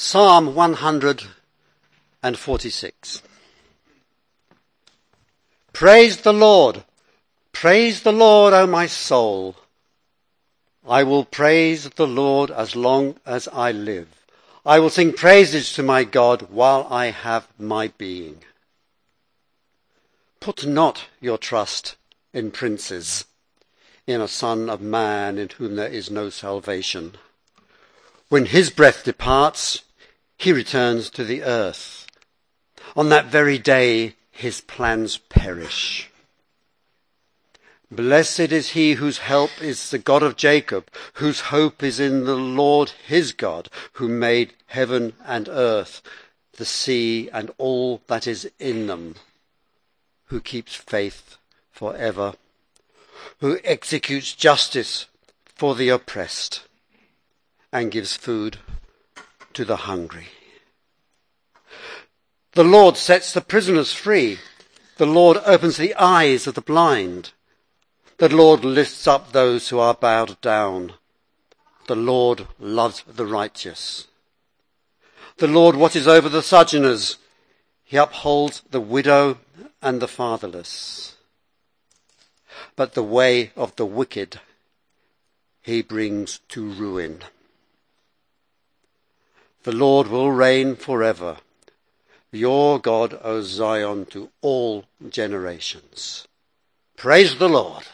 Psalm 146. Praise the Lord. Praise the Lord, O my soul. I will praise the Lord as long as I live. I will sing praises to my God while I have my being. Put not your trust in princes, in a son of man in whom there is no salvation. When his breath departs, he returns to the earth. On that very day, his plans perish. Blessed is he whose help is the God of Jacob, whose hope is in the Lord his God, who made heaven and earth, the sea and all that is in them, who keeps faith forever, who executes justice for the oppressed, and gives food to the hungry. The Lord sets the prisoners free. The Lord opens the eyes of the blind. The Lord lifts up those who are bowed down. The Lord loves the righteous. The Lord watches over the sojourners. He upholds the widow and the fatherless. But the way of the wicked he brings to ruin. The Lord will reign forever. Your God, O Zion, to all generations. Praise the Lord.